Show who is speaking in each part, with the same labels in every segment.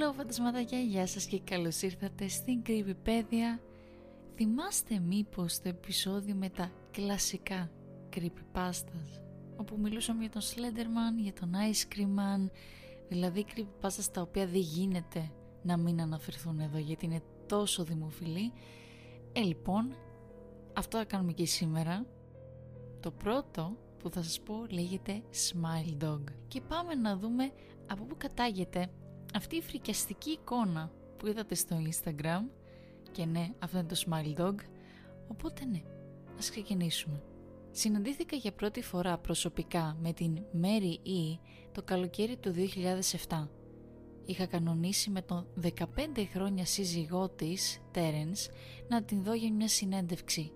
Speaker 1: Hello φαντασματάκια, γεια σας και καλώς ήρθατε στην Creepypedia. Θυμάστε μήπως το επεισόδιο με τα κλασικά creepypastas όπου μιλούσαμε για τον Slenderman, για τον Ice Cream Man δηλαδή creepypastas τα οποία δεν γίνεται να μην αναφερθούν εδώ γιατί είναι τόσο δημοφιλή. Ε λοιπόν, αυτό θα κάνουμε και σήμερα. Το πρώτο που θα σας πω λέγεται Smile Dog. Και πάμε να δούμε από πού κατάγεται αυτή η φρικιαστική εικόνα που είδατε στο Instagram και ναι, αυτό είναι το Smile Dog οπότε ναι, ας ξεκινήσουμε Συναντήθηκα για πρώτη φορά προσωπικά με την Mary E το καλοκαίρι του 2007 Είχα κανονίσει με τον 15 χρόνια σύζυγό της, Terence, να την δω για μια συνέντευξη.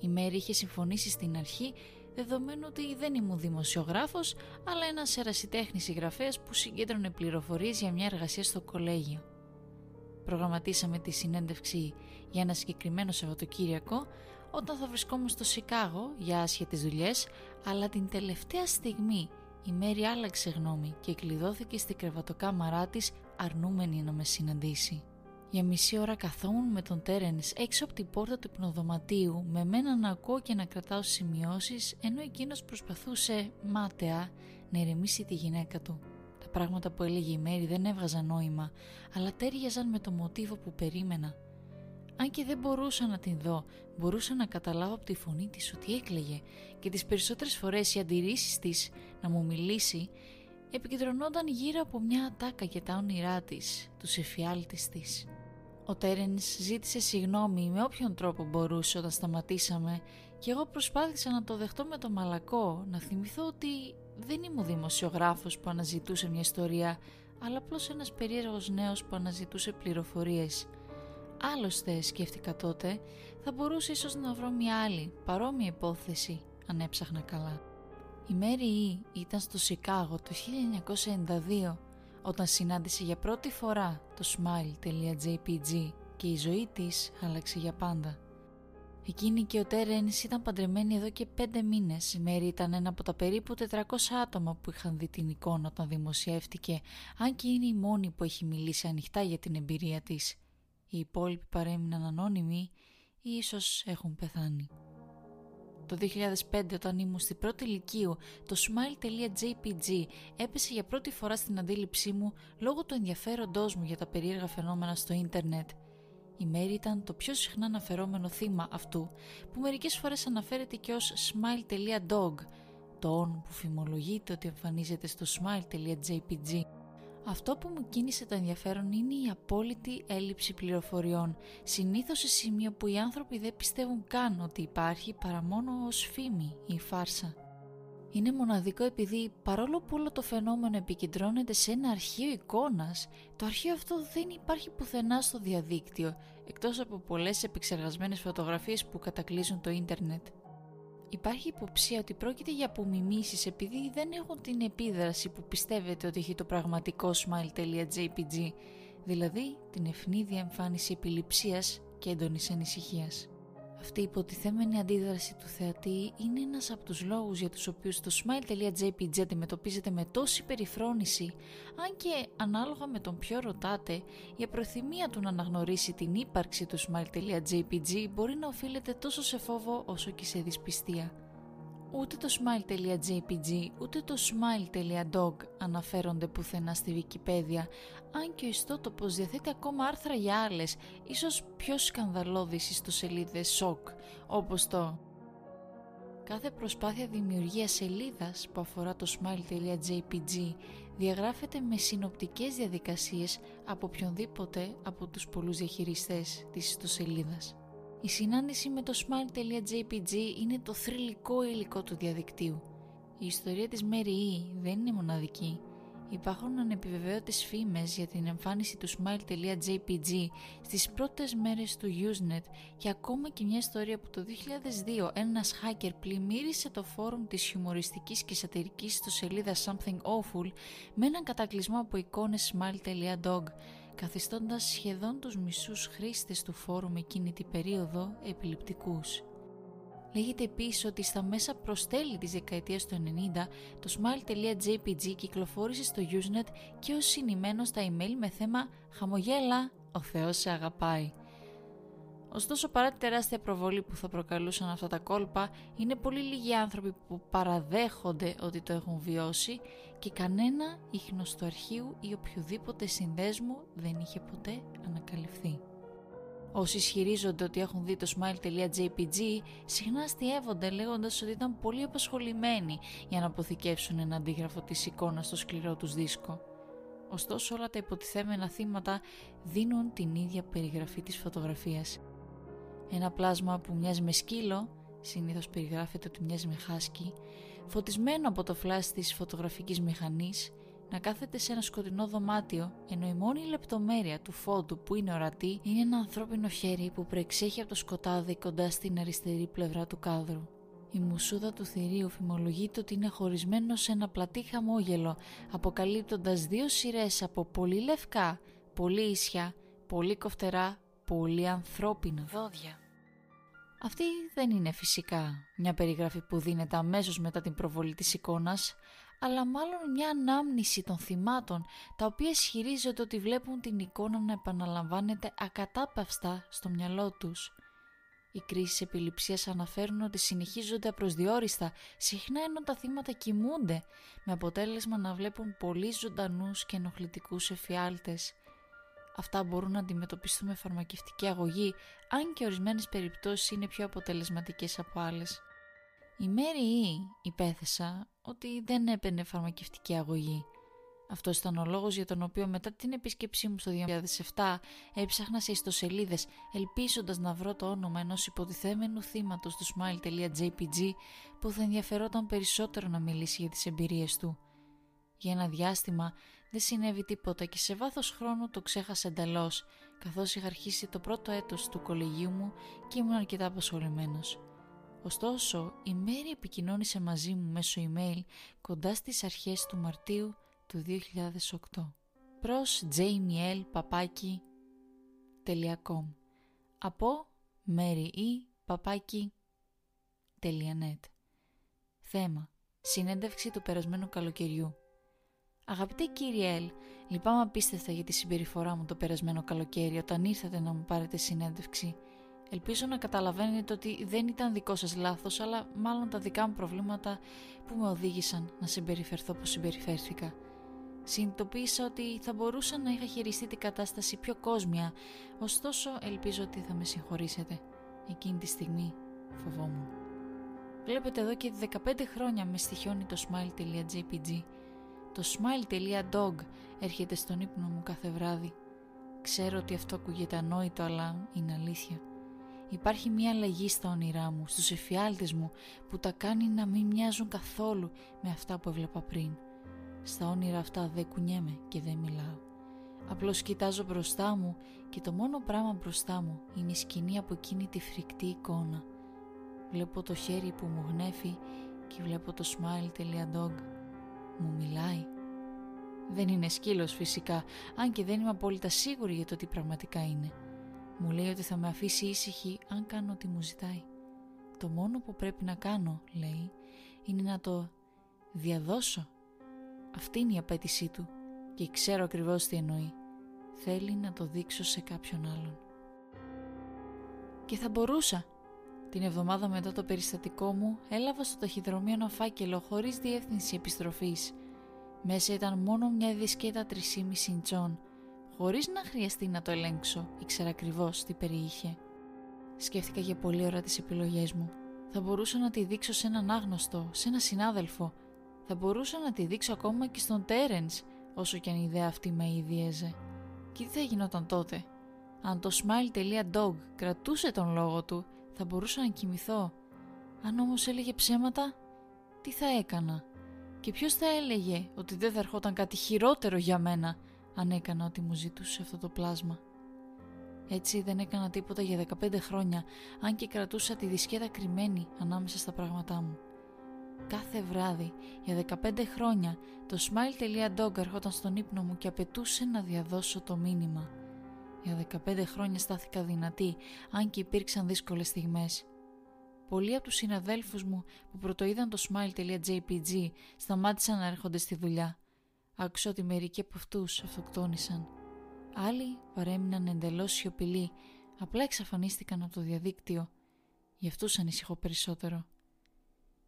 Speaker 1: Η Μέρη είχε συμφωνήσει στην αρχή δεδομένου ότι δεν ήμουν δημοσιογράφος, αλλά ένας ερασιτέχνης συγγραφέας που συγκέντρωνε πληροφορίες για μια εργασία στο κολέγιο. Προγραμματίσαμε τη συνέντευξη για ένα συγκεκριμένο Σαββατοκύριακο, όταν θα βρισκόμουν στο Σικάγο για άσχετες δουλειές, αλλά την τελευταία στιγμή η Μέρη άλλαξε γνώμη και κλειδώθηκε στη κρεβατοκάμαρά της αρνούμενη να με συναντήσει. Για μισή ώρα καθόμουν με τον Τέρενς έξω από την πόρτα του υπνοδωματίου με μένα να ακούω και να κρατάω σημειώσεις ενώ εκείνος προσπαθούσε μάταια να ηρεμήσει τη γυναίκα του. Τα πράγματα που έλεγε η Μέρη δεν έβγαζαν νόημα αλλά τέριαζαν με το μοτίβο που περίμενα. Αν και δεν μπορούσα να την δω, μπορούσα να καταλάβω από τη φωνή της ότι έκλαιγε και τις περισσότερες φορές οι αντιρρήσεις της να μου μιλήσει επικεντρωνόταν γύρω από μια ατάκα για τα όνειρά της, τους εφιάλτες της. Ο Τέρενς ζήτησε συγνώμη με όποιον τρόπο μπορούσε όταν σταματήσαμε και εγώ προσπάθησα να το δεχτώ με το μαλακό, να θυμηθώ ότι δεν είμαι ο δημοσιογράφος που αναζητούσε μια ιστορία, αλλά απλώς ένας περίεργος νέος που αναζητούσε πληροφορίες. Άλλωστε, σκέφτηκα τότε, θα μπορούσε ίσως να βρω μια άλλη, παρόμοια υπόθεση, αν έψαχνα καλά. Η Μέρι Ι ήταν στο Σικάγο το 1992 όταν συνάντησε για πρώτη φορά το smile.jpg και η ζωή της άλλαξε για πάντα. Εκείνη και ο Τέρενς ήταν παντρεμένοι εδώ και πέντε μήνες. Η Μέρη ήταν ένα από τα περίπου 400 άτομα που είχαν δει την εικόνα όταν δημοσιεύτηκε, αν και είναι η μόνη που έχει μιλήσει ανοιχτά για την εμπειρία της. Οι υπόλοιποι παρέμειναν ανώνυμοι ή ίσως έχουν πεθάνει. Το 2005 όταν ήμουν στην πρώτη ηλικίου το smile.jpg έπεσε για πρώτη φορά στην αντίληψή μου λόγω του ενδιαφέροντός μου για τα περίεργα φαινόμενα στο ίντερνετ. Η Μέρη ήταν το πιο συχνά αναφερόμενο θύμα αυτού που μερικές φορές αναφέρεται και ως smile.dog το on που φημολογείται ότι εμφανίζεται στο smile.jpg αυτό που μου κίνησε το ενδιαφέρον είναι η απόλυτη έλλειψη πληροφοριών, συνήθως σε σημείο που οι άνθρωποι δεν πιστεύουν καν ότι υπάρχει παρά μόνο ως φήμη ή φάρσα. Είναι μοναδικό επειδή παρόλο που όλο το φαινόμενο επικεντρώνεται σε ένα αρχείο εικόνας, το αρχείο αυτό δεν υπάρχει πουθενά στο διαδίκτυο, εκτός από πολλές επεξεργασμένες φωτογραφίες που κατακλείζουν το ίντερνετ. Υπάρχει υποψία ότι πρόκειται για απομιμήσεις επειδή δεν έχουν την επίδραση που πιστεύετε ότι έχει το πραγματικό smile.jpg, δηλαδή την ευνίδια εμφάνιση επιληψίας και έντονης ανησυχίας. Αυτή η υποτιθέμενη αντίδραση του θεατή είναι ένας από τους λόγους για τους οποίους το smile.jpg αντιμετωπίζεται με τόση περιφρόνηση, αν και ανάλογα με τον ποιο ρωτάτε, η απροθυμία του να αναγνωρίσει την ύπαρξη του smile.jpg μπορεί να οφείλεται τόσο σε φόβο όσο και σε δυσπιστία. Ούτε το smile.jpg ούτε το smile.dog αναφέρονται πουθενά στη Wikipedia, αν και ο ιστότοπος διαθέτει ακόμα άρθρα για άλλες, ίσως πιο σκανδαλώδεις ιστοσελίδες σοκ, όπως το Κάθε προσπάθεια δημιουργίας σελίδας που αφορά το smile.jpg διαγράφεται με συνοπτικές διαδικασίες από οποιονδήποτε από τους πολλούς διαχειριστές της ιστοσελίδας. Η συνάντηση με το smile.jpg είναι το θρηλυκό υλικό του διαδικτύου. Η ιστορία της Mary E δεν είναι μοναδική. Υπάρχουν ανεπιβεβαίωτες φήμες για την εμφάνιση του smile.jpg στις πρώτες μέρες του Usenet και ακόμα και μια ιστορία που το 2002 ένας hacker πλημμύρισε το φόρουμ της χιουμοριστικής και σατυρικής στο σελίδα Something Awful με έναν κατακλυσμό από εικόνες smile.dog καθιστώντας σχεδόν τους μισούς χρήστες του φόρουμ εκείνη την περίοδο επιληπτικούς. Λέγεται επίσης ότι στα μέσα προς τέλη της δεκαετίας του 90 το smile.jpg κυκλοφόρησε στο Usenet και ως συνημένος στα email με θέμα «Χαμογέλα, ο Θεός σε αγαπάει». Ωστόσο παρά τη τεράστια προβολή που θα προκαλούσαν αυτά τα κόλπα είναι πολύ λίγοι άνθρωποι που παραδέχονται ότι το έχουν βιώσει και κανένα ίχνος του αρχείου ή οποιοδήποτε συνδέσμου δεν είχε ποτέ ανακαλυφθεί. Όσοι ισχυρίζονται ότι έχουν δει το smile.jpg συχνά αστείευονται λέγοντας ότι ήταν πολύ απασχολημένοι για να αποθηκεύσουν ένα αντίγραφο της εικόνας στο σκληρό τους δίσκο. Ωστόσο όλα τα υποτιθέμενα θύματα δίνουν την ίδια περιγραφή της φωτογραφίας. Ένα πλάσμα που μοιάζει με σκύλο, συνήθως περιγράφεται ότι μοιάζει με χάσκι, φωτισμένο από το φλάσ της φωτογραφικής μηχανής, να κάθεται σε ένα σκοτεινό δωμάτιο, ενώ η μόνη λεπτομέρεια του φόντου που είναι ορατή είναι ένα ανθρώπινο χέρι που προεξέχει από το σκοτάδι κοντά στην αριστερή πλευρά του κάδρου. Η μουσούδα του θηρίου φημολογείται ότι είναι χωρισμένο σε ένα πλατή χαμόγελο, αποκαλύπτοντας δύο σειρές από πολύ λευκά, πολύ ίσια, πολύ κοφτερά, πολύ ανθρώπινα δόντια. Αυτή δεν είναι φυσικά μια περιγραφή που δίνεται αμέσως μετά την προβολή της εικόνας, αλλά μάλλον μια ανάμνηση των θυμάτων, τα οποία ισχυρίζονται ότι βλέπουν την εικόνα να επαναλαμβάνεται ακατάπαυστα στο μυαλό τους. Οι κρίσεις επιληψίας αναφέρουν ότι συνεχίζονται απροσδιόριστα, συχνά ενώ τα θύματα κοιμούνται, με αποτέλεσμα να βλέπουν πολύ ζωντανούς και ενοχλητικούς εφιάλτες. Αυτά μπορούν να αντιμετωπιστούν με φαρμακευτική αγωγή, αν και ορισμένες περιπτώσεις είναι πιο αποτελεσματικές από άλλες. Η Μέρη Ή υπέθεσα ότι δεν έπαιρνε φαρμακευτική αγωγή. Αυτός ήταν ο λόγος για τον οποίο μετά την επίσκεψή μου στο 2007 έψαχνα σε ιστοσελίδες ελπίζοντας να βρω το όνομα ενός υποτιθέμενου θύματος του smile.jpg που θα ενδιαφερόταν περισσότερο να μιλήσει για τις εμπειρίες του. Για ένα διάστημα δεν συνέβη τίποτα και σε βάθος χρόνου το ξέχασα εντελώς, καθώς είχα αρχίσει το πρώτο έτος του κολεγίου μου και ήμουν αρκετά απασχολημένος. Ωστόσο, η Μέρη επικοινώνησε μαζί μου μέσω email κοντά στις αρχές του Μαρτίου του 2008 προς jmiel.com από marye.net Θέμα. Συνέντευξη του περασμένου καλοκαιριού Αγαπητέ κύριε Ελ, λυπάμαι απίστευτα για τη συμπεριφορά μου το περασμένο καλοκαίρι όταν ήρθατε να μου πάρετε συνέντευξη Ελπίζω να καταλαβαίνετε ότι δεν ήταν δικό σας λάθος, αλλά μάλλον τα δικά μου προβλήματα που με οδήγησαν να συμπεριφερθώ όπως συμπεριφέρθηκα. Συνειδητοποίησα ότι θα μπορούσα να είχα χειριστεί την κατάσταση πιο κόσμια, ωστόσο ελπίζω ότι θα με συγχωρήσετε. Εκείνη τη στιγμή φοβόμουν. Βλέπετε εδώ και 15 χρόνια με στοιχιώνει το smile.jpg. Το smile.dog έρχεται στον ύπνο μου κάθε βράδυ. Ξέρω ότι αυτό ακούγεται ανόητο, αλλά είναι αλήθεια. Υπάρχει μια αλλαγή στα όνειρά μου, στους εφιάλτες μου που τα κάνει να μην μοιάζουν καθόλου με αυτά που έβλεπα πριν. Στα όνειρα αυτά δεν κουνιέμαι και δεν μιλάω. Απλώς κοιτάζω μπροστά μου και το μόνο πράγμα μπροστά μου είναι η σκηνή από εκείνη τη φρικτή εικόνα. Βλέπω το χέρι που μου γνέφει και βλέπω το smile.dog. Μου μιλάει. Δεν είναι σκύλος φυσικά, αν και δεν είμαι απόλυτα σίγουρη για το τι πραγματικά είναι. Μου λέει ότι θα με αφήσει ήσυχη αν κάνω ό,τι μου ζητάει. Το μόνο που πρέπει να κάνω, λέει, είναι να το διαδώσω. Αυτή είναι η απέτησή του και ξέρω ακριβώς τι εννοεί. Θέλει να το δείξω σε κάποιον άλλον. Και θα μπορούσα. Την εβδομάδα μετά το περιστατικό μου έλαβα στο ταχυδρομείο ένα φάκελο χωρίς διεύθυνση επιστροφής. Μέσα ήταν μόνο μια δισκέτα 3,5 ιντσών χωρίς να χρειαστεί να το ελέγξω, ήξερα ακριβώς τι περιείχε. Σκέφτηκα για πολλή ώρα τις επιλογές μου. Θα μπορούσα να τη δείξω σε έναν άγνωστο, σε έναν συνάδελφο. Θα μπορούσα να τη δείξω ακόμα και στον Τέρενς, όσο και αν η ιδέα αυτή με ιδιέζε. Και τι θα γινόταν τότε; Αν το smile.dog κρατούσε τον λόγο του, θα μπορούσα να κοιμηθώ. Αν όμως έλεγε ψέματα, τι θα έκανα; Και ποιος θα έλεγε ότι δεν θα ερχόταν κάτι χειρότερο για μένα αν έκανα ό,τι μου ζητούσε αυτό το πλάσμα; Έτσι δεν έκανα τίποτα για 15 χρόνια, αν και κρατούσα τη δισκέτα κρυμμένη ανάμεσα στα πράγματά μου. Κάθε βράδυ, για 15 χρόνια, το smile.dog ερχόταν στον ύπνο μου και απαιτούσε να διαδώσω το μήνυμα. Για 15 χρόνια στάθηκα δυνατή, αν και υπήρξαν δύσκολες στιγμές. πολλοί από τους συναδέλφους μου που πρωτοείδαν το smile.jpg σταμάτησαν να έρχονται στη δουλειά. Άκουσα ότι μερικοί από αυτούς αυτοκτόνησαν. Άλλοι παρέμειναν εντελώς σιωπηλοί, απλά εξαφανίστηκαν από το διαδίκτυο. Γι' αυτούς ανησυχώ περισσότερο.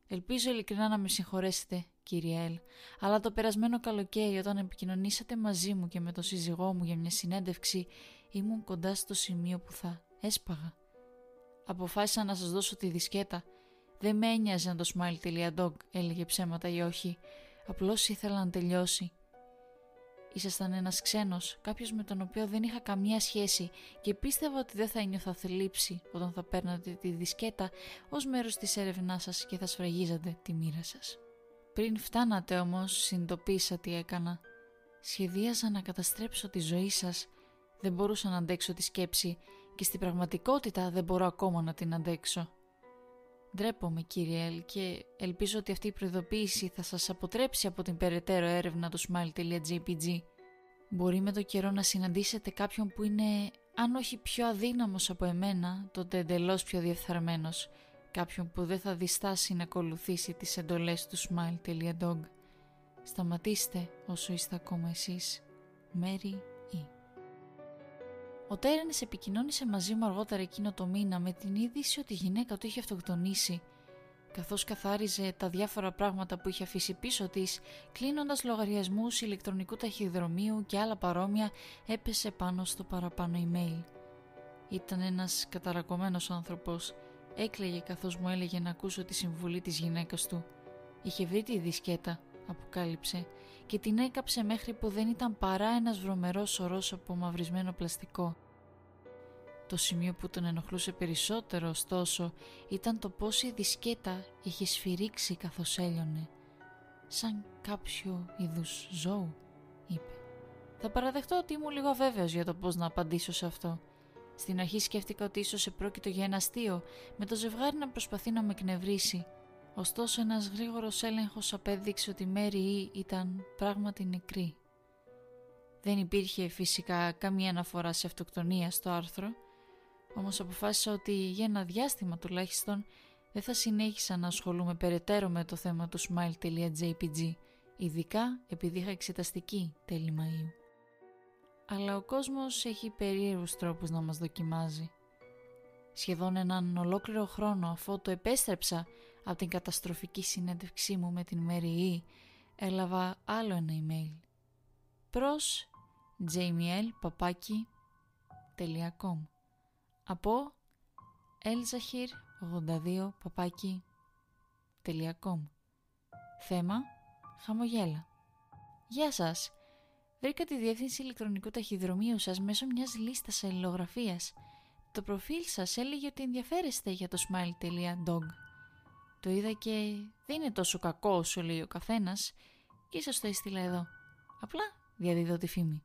Speaker 1: Ελπίζω ειλικρινά να με συγχωρέσετε, κύριε Ελ, αλλά το περασμένο καλοκαίρι όταν επικοινωνήσατε μαζί μου και με τον σύζυγό μου για μια συνέντευξη, ήμουν κοντά στο σημείο που θα έσπαγα. Αποφάσισα να σας δώσω τη δισκέτα. Δεν με ένοιαζε αν το smile.dog έλεγε ψέματα ή όχι. Απλώς ήθελα να τελειώσει. Ήσασταν ένας ξένος, κάποιος με τον οποίο δεν είχα καμία σχέση και πίστευα ότι δεν θα ένιωθα θλίψη όταν θα παίρνατε τη δισκέτα ως μέρος της έρευνάς σας και θα σφραγίζατε τη μοίρα σας. Πριν φτάνατε όμως συνειδητοποίησα τι έκανα. Σχεδίαζα να καταστρέψω τη ζωή σας. Δεν μπορούσα να αντέξω τη σκέψη και στην πραγματικότητα δεν μπορώ ακόμα να την αντέξω. Ντρέπομαι κύριε Ελ και ελπίζω ότι αυτή η προειδοποίηση θα σας αποτρέψει από την περαιτέρω έρευνα του smile.jpg. Μπορεί με το καιρό να συναντήσετε κάποιον που είναι αν όχι πιο αδύναμος από εμένα, τότε εντελώς πιο διεφθαρμένος. Κάποιον που δεν θα διστάσει να ακολουθήσει τις εντολές του smile.dog. Σταματήστε όσο είστε ακόμα εσείς. Μέρι ο Τέρεν επικοινώνησε μαζί μου αργότερα εκείνο το μήνα με την είδηση ότι η γυναίκα του είχε αυτοκτονήσει. Καθώς καθάριζε τα διάφορα πράγματα που είχε αφήσει πίσω της, κλείνοντας λογαριασμούς ηλεκτρονικού ταχυδρομείου και άλλα παρόμοια, έπεσε πάνω στο παραπάνω email. Ήταν ένας καταρακωμένος άνθρωπος. Έκλαιγε καθώς μου έλεγε να ακούσω τη συμβουλή της γυναίκας του. Είχε βρει τη δισκέτα, αποκάλυψε, και την έκαψε μέχρι που δεν ήταν παρά ένας βρωμερός σωρός από μαυρισμένο πλαστικό. Το σημείο που τον ενοχλούσε περισσότερο, ωστόσο, ήταν το πως η δισκέτα είχε σφυρίξει καθώς έλειωνε. «Σαν κάποιο είδους ζώου», είπε. Θα παραδεχτώ ότι ήμουν λίγο βέβαιος για το πώς να απαντήσω σε αυτό. Στην αρχή σκέφτηκα ότι ίσως επρόκειτο για ένα αστείο, με το ζευγάρι να προσπαθεί να με εκνευρίσει, Ωστόσο ένας γρήγορος έλεγχος απέδειξε ότι η Μέρη ήταν πράγματι νεκρή. Δεν υπήρχε φυσικά καμία αναφορά σε αυτοκτονία στο άρθρο, όμως αποφάσισα ότι για ένα διάστημα τουλάχιστον δεν θα συνέχισα να ασχολούμαι περαιτέρω με το θέμα του smile.jpg, ειδικά επειδή είχα εξεταστική τέλη Μαΐου. Αλλά ο κόσμος έχει περίεργους τρόπους να μας δοκιμάζει. Σχεδόν έναν ολόκληρο χρόνο αφού το επέστρεψα από την καταστροφική συνέντευξή μου με την Μέρη έλαβα άλλο ένα email. Προς jmiel.com Από elzahir82 Θέμα Χαμογέλα Γεια σας! Βρήκα τη διεύθυνση ηλεκτρονικού ταχυδρομείου σας μέσω μιας λίστας αλληλογραφίας. Το προφίλ σας έλεγε ότι ενδιαφέρεστε για το smile.dog. Το είδα και δεν είναι τόσο κακό όσο λέει ο καθένας και ίσως το έστειλα εδώ. Απλά διαδίδω τη φήμη.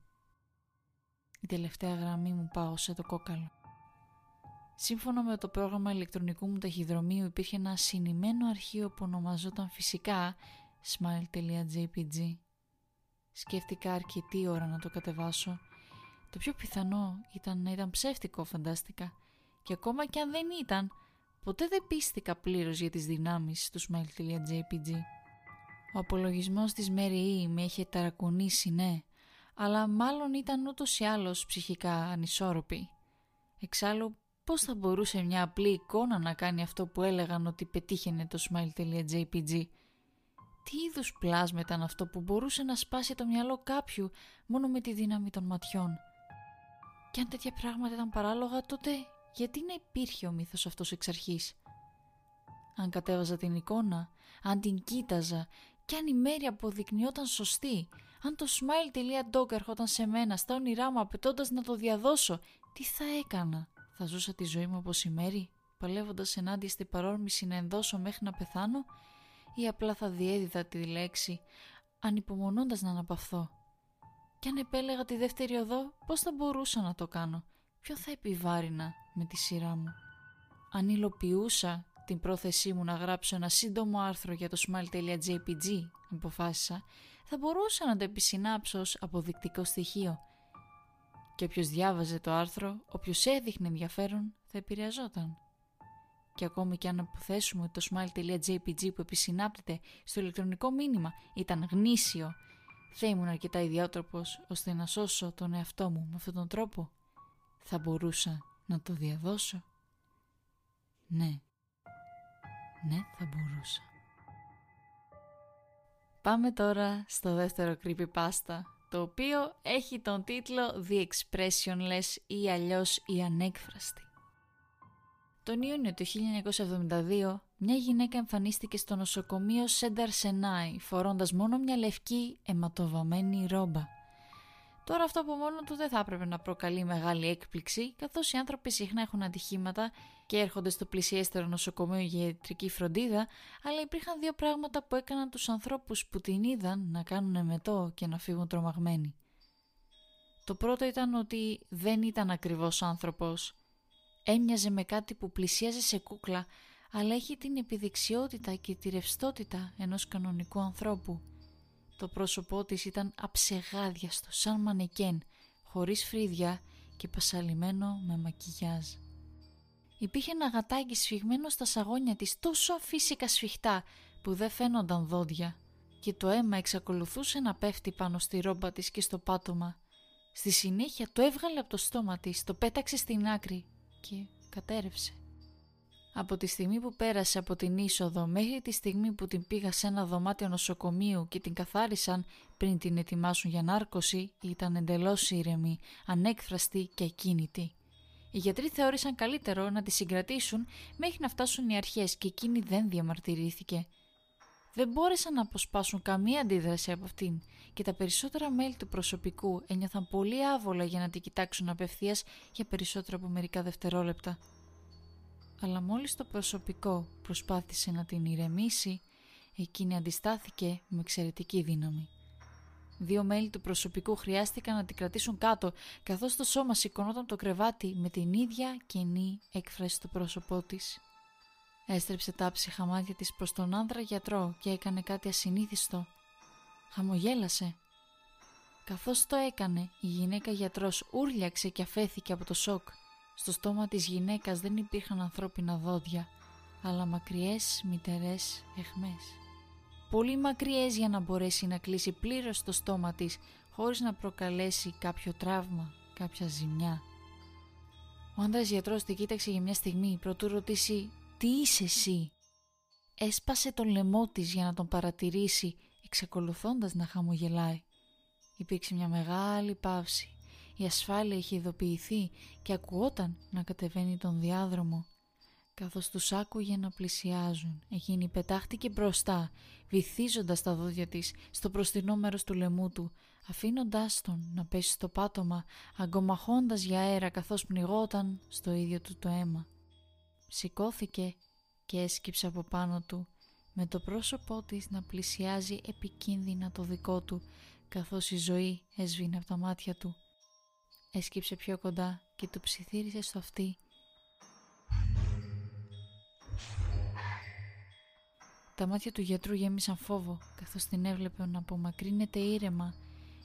Speaker 1: Η τελευταία γραμμή μου πάγωσε το κόκαλο. Σύμφωνα με το πρόγραμμα ηλεκτρονικού μου ταχυδρομείου υπήρχε ένα συνημένο αρχείο που ονομαζόταν φυσικά smile.jpg. Σκέφτηκα αρκετή ώρα να το κατεβάσω. Το πιο πιθανό ήταν να ήταν ψεύτικο φαντάστηκα και ακόμα και αν δεν ήταν Ποτέ δεν πίστηκα πλήρως για τις δυνάμεις του smile.jpg. Ο απολογισμός της Mary E. με είχε ταρακουνήσει, ναι, αλλά μάλλον ήταν ούτως ή άλλως ψυχικά ανισόρροπη. Εξάλλου, πώς θα μπορούσε μια απλή εικόνα να κάνει αυτό που έλεγαν ότι πετύχαινε το smile.jpg; Τι είδους πλάσμα ήταν αυτό που μπορούσε να σπάσει το μυαλό κάποιου μόνο με τη δύναμη των ματιών; Και αν τέτοια πράγματα ήταν παράλογα, τότε γιατί να υπήρχε ο μύθος αυτός εξ αρχής; Αν κατέβαζα την εικόνα, αν την κοίταζα και αν η μέρη αποδεικνυόταν σωστή, αν το smile.dog ερχόταν σε μένα στα όνειρά μου απαιτώντας να το διαδώσω, τι θα έκανα; Θα ζούσα τη ζωή μου όπως η μέρη, παλεύοντας ενάντια στην παρόρμηση να ενδώσω μέχρι να πεθάνω; Ή απλά θα διέδιδα τη λέξη ανυπομονώντας να αναπαυθώ; Και αν επέλεγα τη δεύτερη οδό, πώς θα μπορούσα να το κάνω, ποιο θα επιβάρυνα με τη σειρά μου; Αν υλοποιούσα την πρόθεσή μου να γράψω ένα σύντομο άρθρο για το smile.jpg, αποφάσισα, θα μπορούσα να το επισυνάψω ως αποδεικτικό στοιχείο. Και όποιος διάβαζε το άρθρο, όποιος έδειχνε ενδιαφέρον, θα επηρεαζόταν. Και ακόμη και αν αποθέσουμε ότι το smile.jpg που επισυνάπτεται στο ηλεκτρονικό μήνυμα ήταν γνήσιο, θα ήμουν αρκετά ιδιότροπος ώστε να σώσω τον εαυτό μου με αυτόν τον τρόπο. Θα μπορούσα να το διαδώσω; Ναι. Ναι, θα μπορούσα. Πάμε τώρα στο δεύτερο creepypasta, το οποίο έχει τον τίτλο The Expressionless ή αλλιώς η ανέκφραστη. Τον Ιούνιο του 1972, μια γυναίκα εμφανίστηκε στο νοσοκομείο Σένταρ Σενάι, φορώντας μόνο μια λευκή αιματοβαμένη ρόμπα. Τώρα αυτό από μόνο του δεν θα έπρεπε να προκαλεί μεγάλη έκπληξη, καθώς οι άνθρωποι συχνά έχουν ατυχήματα και έρχονται στο πλησιέστερο νοσοκομείο για ιατρική φροντίδα, αλλά υπήρχαν δύο πράγματα που έκαναν τους ανθρώπους που την είδαν να κάνουν εμετό και να φύγουν τρομαγμένοι. Το πρώτο ήταν ότι δεν ήταν ακριβώς άνθρωπος. Έμοιαζε με κάτι που πλησίαζε σε κούκλα, αλλά έχει την επιδεξιότητα και τη ρευστότητα ενός κανονικού ανθρώπου. Το πρόσωπό της ήταν αψεγάδιαστο, σαν μανεκέν, χωρίς φρύδια και πασαλιμένο με μακιγιάζ. Υπήρχε ένα γατάκι σφιγμένο στα σαγόνια της τόσο αφύσικα σφιχτά που δεν φαίνονταν δόντια και το αίμα εξακολουθούσε να πέφτει πάνω στη ρόμπα της και στο πάτωμα. Στη συνέχεια το έβγαλε από το στόμα της, το πέταξε στην άκρη και κατέρευσε. Από τη στιγμή που πέρασε από την είσοδο μέχρι τη στιγμή που την πήγα σε ένα δωμάτιο νοσοκομείου και την καθάρισαν πριν την ετοιμάσουν για νάρκωση ήταν εντελώς ήρεμη, ανέκφραστη και ακίνητη. Οι γιατροί θεώρησαν καλύτερο να τη συγκρατήσουν μέχρι να φτάσουν οι αρχές και εκείνη δεν διαμαρτυρήθηκε. Δεν μπόρεσαν να αποσπάσουν καμία αντίδραση από αυτήν και τα περισσότερα μέλη του προσωπικού ένιωθαν πολύ άβολα για να την κοιτάξουν απευθείας για περισσότερο από μερικά δευτερόλεπτα αλλά μόλις το προσωπικό προσπάθησε να την ηρεμήσει, εκείνη αντιστάθηκε με εξαιρετική δύναμη. Δύο μέλη του προσωπικού χρειάστηκαν να την κρατήσουν κάτω, καθώς το σώμα σηκωνόταν το κρεβάτι με την ίδια κενή έκφραση στο πρόσωπό της. Έστρεψε τα ψυχα μάτια της προς τον άνδρα γιατρό και έκανε κάτι ασυνήθιστο. Χαμογέλασε. Καθώς το έκανε, η γυναίκα γιατρός ούρλιαξε και αφέθηκε από το σοκ. Στο στόμα της γυναίκας δεν υπήρχαν ανθρώπινα δόντια, αλλά μακριές μητερές εχμές. Πολύ μακριές για να μπορέσει να κλείσει πλήρως το στόμα της, χωρίς να προκαλέσει κάποιο τραύμα, κάποια ζημιά. Ο άντρας γιατρός την κοίταξε για μια στιγμή, προτού ρωτήσει «Τι είσαι εσύ» Έσπασε τον λαιμό της για να τον παρατηρήσει, εξακολουθώντας να χαμογελάει. Υπήρξε μια μεγάλη παύση. Η ασφάλεια είχε ειδοποιηθεί και ακουγόταν να κατεβαίνει τον διάδρομο. Καθώς τους άκουγε να πλησιάζουν, εκείνη πετάχτηκε μπροστά, βυθίζοντας τα δόντια της στο προστινό μέρος του λαιμού του, αφήνοντάς τον να πέσει στο πάτωμα, αγκομαχώντας για αέρα καθώς πνιγόταν στο ίδιο του το αίμα. Σηκώθηκε και έσκυψε από πάνω του, με το πρόσωπό της να πλησιάζει επικίνδυνα το δικό του, καθώς η ζωή έσβηνε από τα μάτια του. Έσκυψε πιο κοντά και του ψιθύρισε στο αυτί. Τα μάτια του γιατρού γέμισαν φόβο καθώς την έβλεπε να απομακρύνεται ήρεμα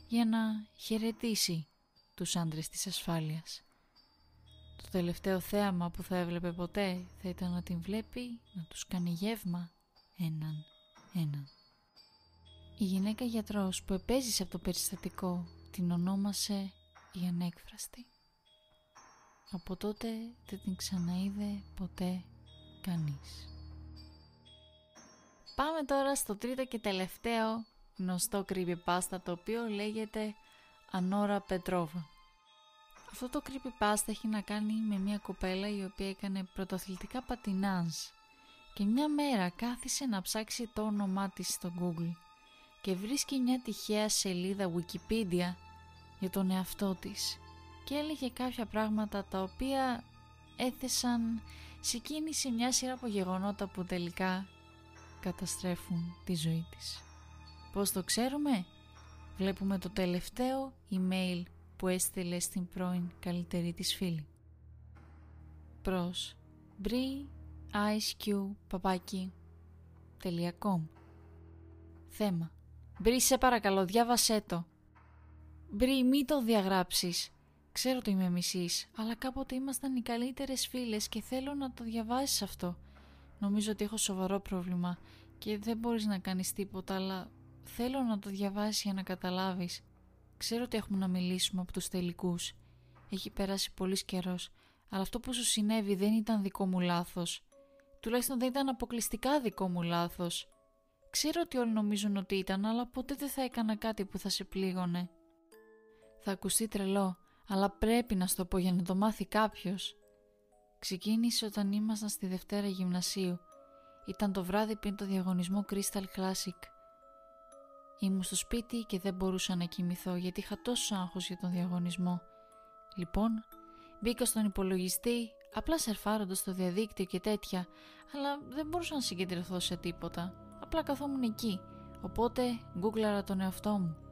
Speaker 1: για να χαιρετήσει τους άντρες της ασφάλειας. Το τελευταίο θέαμα που θα έβλεπε ποτέ θα ήταν να την βλέπει να τους κάνει γεύμα έναν έναν. Η γυναίκα γιατρός που επέζησε από το περιστατικό την ονόμασε η ανέκφραστη. Από τότε δεν την ξαναείδε ποτέ κανείς. Πάμε τώρα στο τρίτο και τελευταίο γνωστό creepypasta το οποίο λέγεται Ανόρα Πετρόβα. Αυτό το creepypasta έχει να κάνει με μια κοπέλα η οποία έκανε πρωτοαθλητικά πατινάζ και μια μέρα κάθισε να ψάξει το όνομά της στο Google και βρίσκει μια τυχαία σελίδα Wikipedia για τον εαυτό της και έλεγε κάποια πράγματα τα οποία έθεσαν σε κίνηση μια σειρά από γεγονότα που τελικά καταστρέφουν τη ζωή της. Πώς το ξέρουμε; Βλέπουμε το τελευταίο email που έστειλε στην πρώην καλύτερη της φίλη. Προς breiceq.com Θέμα Μπρι σε παρακαλώ διάβασέ το Μπρι μη το διαγράψεις Ξέρω ότι είμαι μισής, αλλά κάποτε ήμασταν οι καλύτερες φίλες και θέλω να το διαβάσεις αυτό. Νομίζω ότι έχω σοβαρό πρόβλημα και δεν μπορείς να κάνεις τίποτα, αλλά θέλω να το διαβάσεις για να καταλάβεις. Ξέρω ότι έχουμε να μιλήσουμε από τους τελικούς. Έχει περάσει πολύς καιρός, αλλά αυτό που σου συνέβη δεν ήταν δικό μου λάθος. Τουλάχιστον δεν ήταν αποκλειστικά δικό μου λάθος. Ξέρω ότι όλοι νομίζουν ότι ήταν, αλλά ποτέ δεν θα έκανα κάτι που θα σε πλήγωνε. Θα ακουστεί τρελό, αλλά πρέπει να στο πω για να το μάθει κάποιος. Ξεκίνησε όταν ήμασταν στη Δευτέρα Γυμνασίου. Ήταν το βράδυ πριν το διαγωνισμό Crystal Classic. Ήμουν στο σπίτι και δεν μπορούσα να κοιμηθώ γιατί είχα τόσο άγχος για τον διαγωνισμό. Λοιπόν, μπήκα στον υπολογιστή, απλά σερφάροντας στο διαδίκτυο και τέτοια, αλλά δεν μπορούσα να συγκεντρωθώ σε τίποτα. Απλά καθόμουν εκεί, οπότε γκούγκλαρα τον εαυτό μου.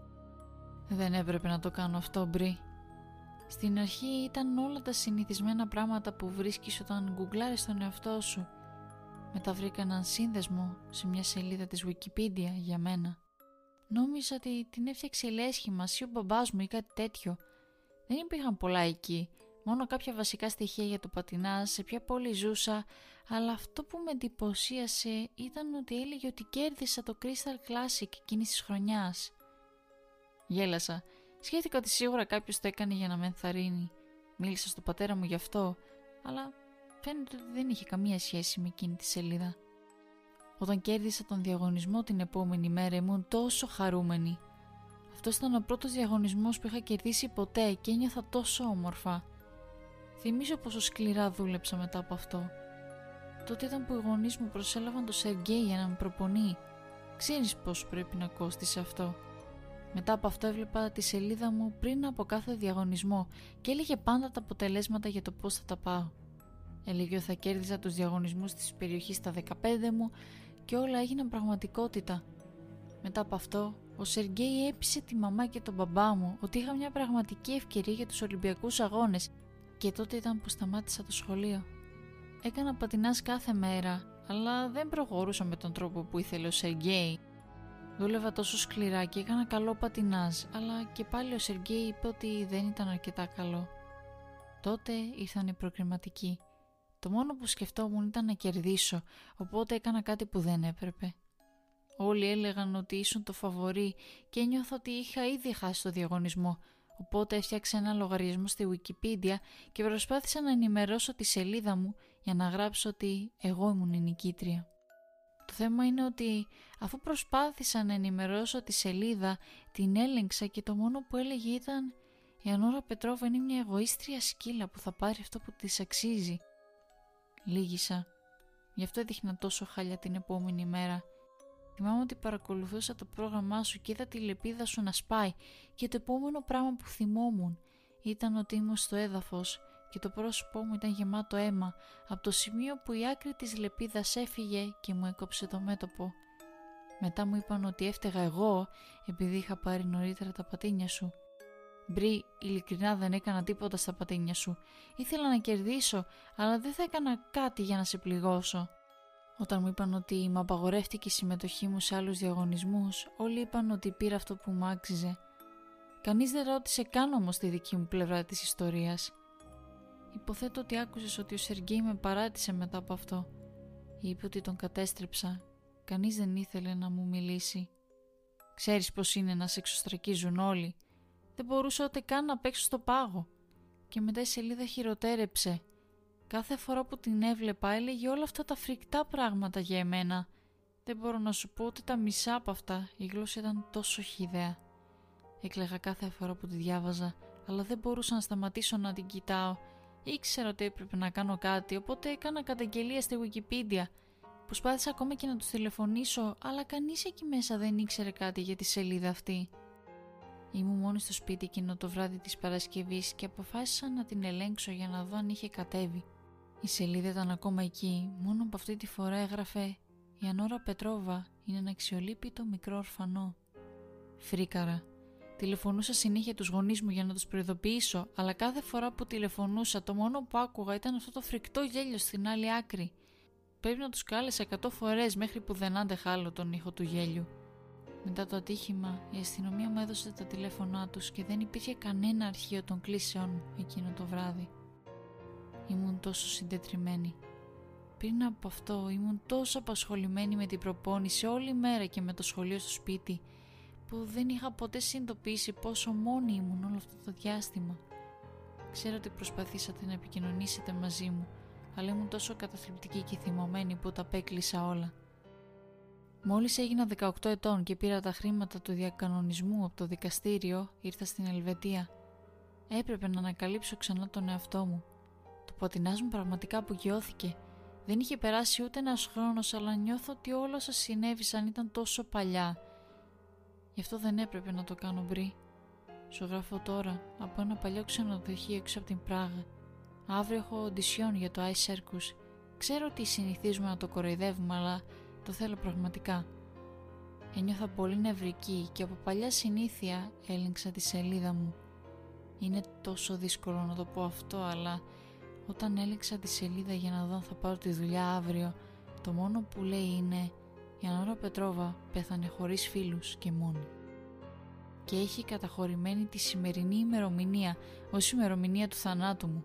Speaker 1: Δεν έπρεπε να το κάνω αυτό, Μπρι. Στην αρχή ήταν όλα τα συνηθισμένα πράγματα που βρίσκεις όταν γκουγκλάρεις τον εαυτό σου. Μετά βρήκα έναν σύνδεσμο σε μια σελίδα της Wikipedia για μένα. Νόμιζα ότι την έφτιαξε η λέσχη μας ή ο μπαμπάς μου ή κάτι τέτοιο. Δεν υπήρχαν πολλά εκεί, μόνο κάποια βασικά στοιχεία για το πατινάζ, σε ποια πόλη ζούσα, αλλά αυτό που με εντυπωσίασε ήταν ότι έλεγε ότι κέρδισα το Crystal Classic εκείνης της χρονιάς. Γέλασα Σκέφτηκα ότι σίγουρα κάποιος το έκανε για να με ενθαρρύνει. Μίλησα στον πατέρα μου γι' αυτό, αλλά φαίνεται ότι δεν είχε καμία σχέση με εκείνη τη σελίδα. Όταν κέρδισα τον διαγωνισμό την επόμενη μέρα ήμουν τόσο χαρούμενη. Αυτός ήταν ο πρώτος διαγωνισμός που είχα κερδίσει ποτέ και ένιωθα τόσο όμορφα. Θυμίζω πόσο σκληρά δούλεψα μετά από αυτό. Τότε ήταν που οι γονείς μου προσέλαβαν το Σεργέη για να με προπονεί. Ξέρεις πώς πρέπει να κόστησε αυτό. Μετά από αυτό έβλεπα τη σελίδα μου πριν από κάθε διαγωνισμό και έλεγε πάντα τα αποτελέσματα για το πώς θα τα πάω. Έλεγε ότι θα κέρδιζα τους διαγωνισμούς της περιοχής στα 15 μου και όλα έγιναν πραγματικότητα. Μετά από αυτό, ο Σεργέη έπεισε τη μαμά και τον μπαμπά μου ότι είχα μια πραγματική ευκαιρία για τους Ολυμπιακούς Αγώνες και τότε ήταν που σταμάτησα το σχολείο. Έκανα πατινάς κάθε μέρα, αλλά δεν προχωρούσα με τον τρόπο που ήθελε ο Σεργέη Δούλευα τόσο σκληρά και έκανα καλό πατινάζ, αλλά και πάλι ο Σεργέη είπε ότι δεν ήταν αρκετά καλό. Τότε ήρθαν οι προκριματικοί. Το μόνο που σκεφτόμουν ήταν να κερδίσω, οπότε έκανα κάτι που δεν έπρεπε. Όλοι έλεγαν ότι ήσουν το φαβορή και ένιωθα ότι είχα ήδη χάσει το διαγωνισμό, οπότε έφτιαξα ένα λογαριασμό στη Wikipedia και προσπάθησα να ενημερώσω τη σελίδα μου για να γράψω ότι εγώ ήμουν η νικήτρια. Το θέμα είναι ότι αφού προσπάθησα να ενημερώσω τη σελίδα, την έλεγξα και το μόνο που έλεγε ήταν «Η Ανώρα Πετρόβα είναι μια εγωίστρια σκύλα που θα πάρει αυτό που της αξίζει». Λίγησα. Γι' αυτό έδειχνα τόσο χάλια την επόμενη μέρα. Θυμάμαι ότι παρακολουθούσα το πρόγραμμά σου και είδα τη λεπίδα σου να σπάει και το επόμενο πράγμα που θυμόμουν ήταν ότι ήμουν στο έδαφος και το πρόσωπό μου ήταν γεμάτο αίμα από το σημείο που η άκρη της λεπίδας έφυγε και μου έκοψε το μέτωπο. Μετά μου είπαν ότι έφταιγα εγώ επειδή είχα πάρει νωρίτερα τα πατίνια σου. Μπρι, ειλικρινά δεν έκανα τίποτα στα πατίνια σου. Ήθελα να κερδίσω, αλλά δεν θα έκανα κάτι για να σε πληγώσω. Όταν μου είπαν ότι μου απαγορεύτηκε η συμμετοχή μου σε άλλους διαγωνισμούς, όλοι είπαν ότι πήρα αυτό που μου άξιζε. Κανείς δεν ρώτησε καν όμως τη δική μου πλευρά της ιστορίας. Υποθέτω ότι άκουσες ότι ο Σεργέη με παράτησε μετά από αυτό. Είπε ότι τον κατέστρεψα. Κανείς δεν ήθελε να μου μιλήσει. Ξέρεις πως είναι να σε εξωστρακίζουν όλοι. Δεν μπορούσα ούτε καν να παίξω στο πάγο. Και μετά η σελίδα χειροτέρεψε. Κάθε φορά που την έβλεπα έλεγε όλα αυτά τα φρικτά πράγματα για εμένα. Δεν μπορώ να σου πω ούτε τα μισά από αυτά. Η γλώσσα ήταν τόσο χιδέα. Έκλαιγα κάθε φορά που τη διάβαζα, αλλά δεν μπορούσα να σταματήσω να την κοιτάω Ήξερα ότι έπρεπε να κάνω κάτι, οπότε έκανα καταγγελία στη Wikipedia. Προσπάθησα ακόμα και να τους τηλεφωνήσω, αλλά κανείς εκεί μέσα δεν ήξερε κάτι για τη σελίδα αυτή. Ήμουν μόνη στο σπίτι εκείνο το βράδυ της Παρασκευής και αποφάσισα να την ελέγξω για να δω αν είχε κατέβει. Η σελίδα ήταν ακόμα εκεί, μόνο που αυτή τη φορά έγραφε «Η Ανώρα Πετρόβα είναι ένα αξιολύπητο μικρό ορφανό». Φρίκαρα. Τηλεφωνούσα συνέχεια τους γονείς μου για να τους προειδοποιήσω, αλλά κάθε φορά που τηλεφωνούσα το μόνο που άκουγα ήταν αυτό το φρικτό γέλιο στην άλλη άκρη. Πρέπει να τους κάλεσα εκατό φορές μέχρι που δεν άντεχα άλλο τον ήχο του γέλιου. Μετά το ατύχημα, η αστυνομία μου έδωσε τα τηλέφωνά τους και δεν υπήρχε κανένα αρχείο των κλήσεων εκείνο το βράδυ. Ήμουν τόσο συντετριμένη. Πριν από αυτό ήμουν τόσο απασχολημένη με την προπόνηση όλη μέρα και με το σχολείο στο σπίτι που δεν είχα ποτέ συνειδητοποιήσει πόσο μόνη ήμουν όλο αυτό το διάστημα. Ξέρω ότι προσπαθήσατε να επικοινωνήσετε μαζί μου, αλλά ήμουν τόσο καταθλιπτική και θυμωμένη που τα απέκλεισα όλα. Μόλις έγινα 18 ετών και πήρα τα χρήματα του διακανονισμού από το δικαστήριο, ήρθα στην Ελβετία. Έπρεπε να ανακαλύψω ξανά τον εαυτό μου. Το ποτινάς μου πραγματικά απογειώθηκε. Δεν είχε περάσει ούτε ένας χρόνος, αλλά νιώθω ότι όλα όσα συνέβησαν ήταν τόσο παλιά. Γι' αυτό δεν έπρεπε να το κάνω μπρι. Σου γράφω τώρα από ένα παλιό ξενοδοχείο έξω από την Πράγα. Αύριο έχω οντισιόν για το Ice Circus. Ξέρω ότι συνηθίζουμε να το κοροϊδεύουμε, αλλά το θέλω πραγματικά. Ένιωθα πολύ νευρική και από παλιά συνήθεια έλεγξα τη σελίδα μου. Είναι τόσο δύσκολο να το πω αυτό, αλλά όταν έλεγξα τη σελίδα για να δω αν θα πάρω τη δουλειά αύριο, το μόνο που λέει είναι «Η Ανώρα Πετρόβα πέθανε χωρίς φίλους και μόνη» και έχει καταχωρημένη τη σημερινή ημερομηνία ως ημερομηνία του θανάτου μου.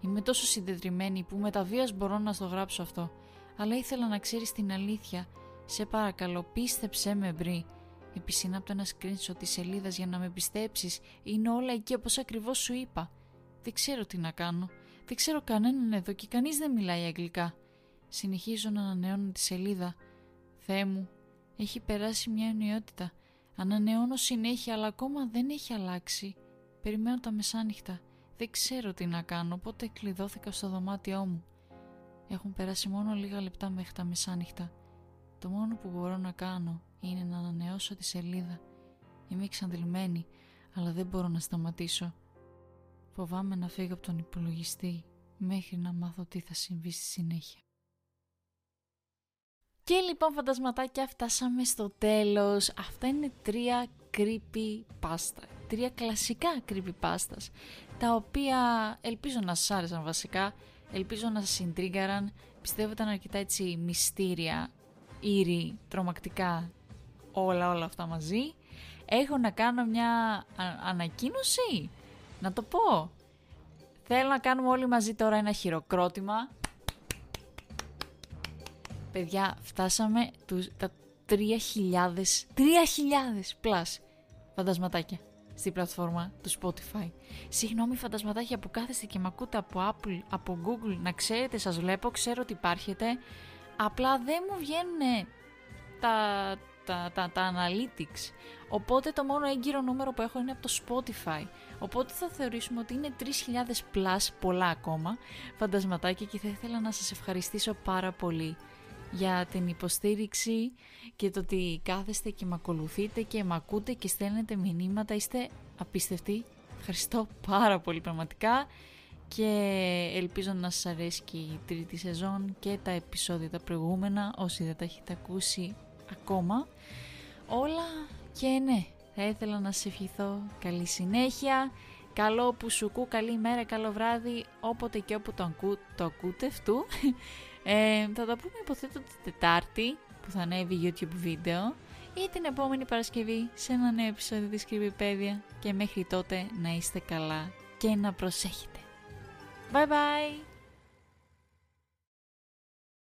Speaker 1: Είμαι τόσο συντετριμένη που με τα βίας μπορώ να στο γράψω αυτό, αλλά ήθελα να ξέρεις την αλήθεια. Σε παρακαλώ, πίστεψέ με μπρι. Επισυνάπτω ένα screenshot της σελίδας για να με πιστέψεις. Είναι όλα εκεί όπως ακριβώς σου είπα. Δεν ξέρω τι να κάνω. Δεν ξέρω κανέναν εδώ και κανείς δεν μιλάει αγγλικά. Συνεχίζω να ανανεώνω τη σελίδα. Θεέ μου, έχει περάσει μια ενοιότητα. Ανανεώνω συνέχεια αλλά ακόμα δεν έχει αλλάξει. Περιμένω τα μεσάνυχτα. Δεν ξέρω τι να κάνω, οπότε κλειδώθηκα στο δωμάτιό μου. Έχουν περάσει μόνο λίγα λεπτά μέχρι τα μεσάνυχτα. Το μόνο που μπορώ να κάνω είναι να ανανεώσω τη σελίδα. Είμαι εξαντλημένη, αλλά δεν μπορώ να σταματήσω. Φοβάμαι να φύγω από τον υπολογιστή μέχρι να μάθω τι θα συμβεί στη συνέχεια. Και λοιπόν φαντασματάκια φτάσαμε στο τέλος. Αυτά είναι τρία creepy pasta. Τρία κλασικά creepy pastas. Τα οποία ελπίζω να σας άρεσαν βασικά. Ελπίζω να σας συντρίγκαραν. Πιστεύω ήταν αρκετά έτσι μυστήρια, ήρη, τρομακτικά, όλα όλα αυτά μαζί. Έχω να κάνω μια ανακοίνωση, να το πω. Θέλω να κάνουμε όλοι μαζί τώρα ένα χειροκρότημα Παιδιά, φτάσαμε τους, τα 3.000, 3.000 plus φαντασματάκια στη πλατφόρμα του Spotify. Συγγνώμη φαντασματάκια που κάθεστε και με ακούτε από Apple, από Google, να ξέρετε σας βλέπω, ξέρω ότι υπάρχετε, απλά δεν μου βγαίνουν τα, τα, τα, τα analytics. Οπότε το μόνο έγκυρο νούμερο που έχω είναι από το Spotify. Οπότε θα θεωρήσουμε ότι είναι 3.000 plus, πολλά ακόμα, φαντασματάκια και θα ήθελα να σας ευχαριστήσω πάρα πολύ για την υποστήριξη και το ότι κάθεστε και με ακολουθείτε και με ακούτε και στέλνετε μηνύματα. Είστε απίστευτοι. Ευχαριστώ πάρα πολύ πραγματικά και ελπίζω να σας αρέσει και η τρίτη σεζόν και τα επεισόδια τα προηγούμενα όσοι δεν τα έχετε ακούσει ακόμα. Όλα και ναι, θα ήθελα να σας ευχηθώ καλή συνέχεια, καλό που σου κου, καλή ημέρα, καλό βράδυ, όποτε και όπου το, ακού, το ακούτε αυτού. Ε, θα τα πούμε υποθέτω την Τετάρτη που θα ανέβει YouTube βίντεο ή την επόμενη Παρασκευή σε ένα νέο επεισόδιο της Κρυβιπέδια και μέχρι τότε να είστε καλά και να προσέχετε. Bye bye!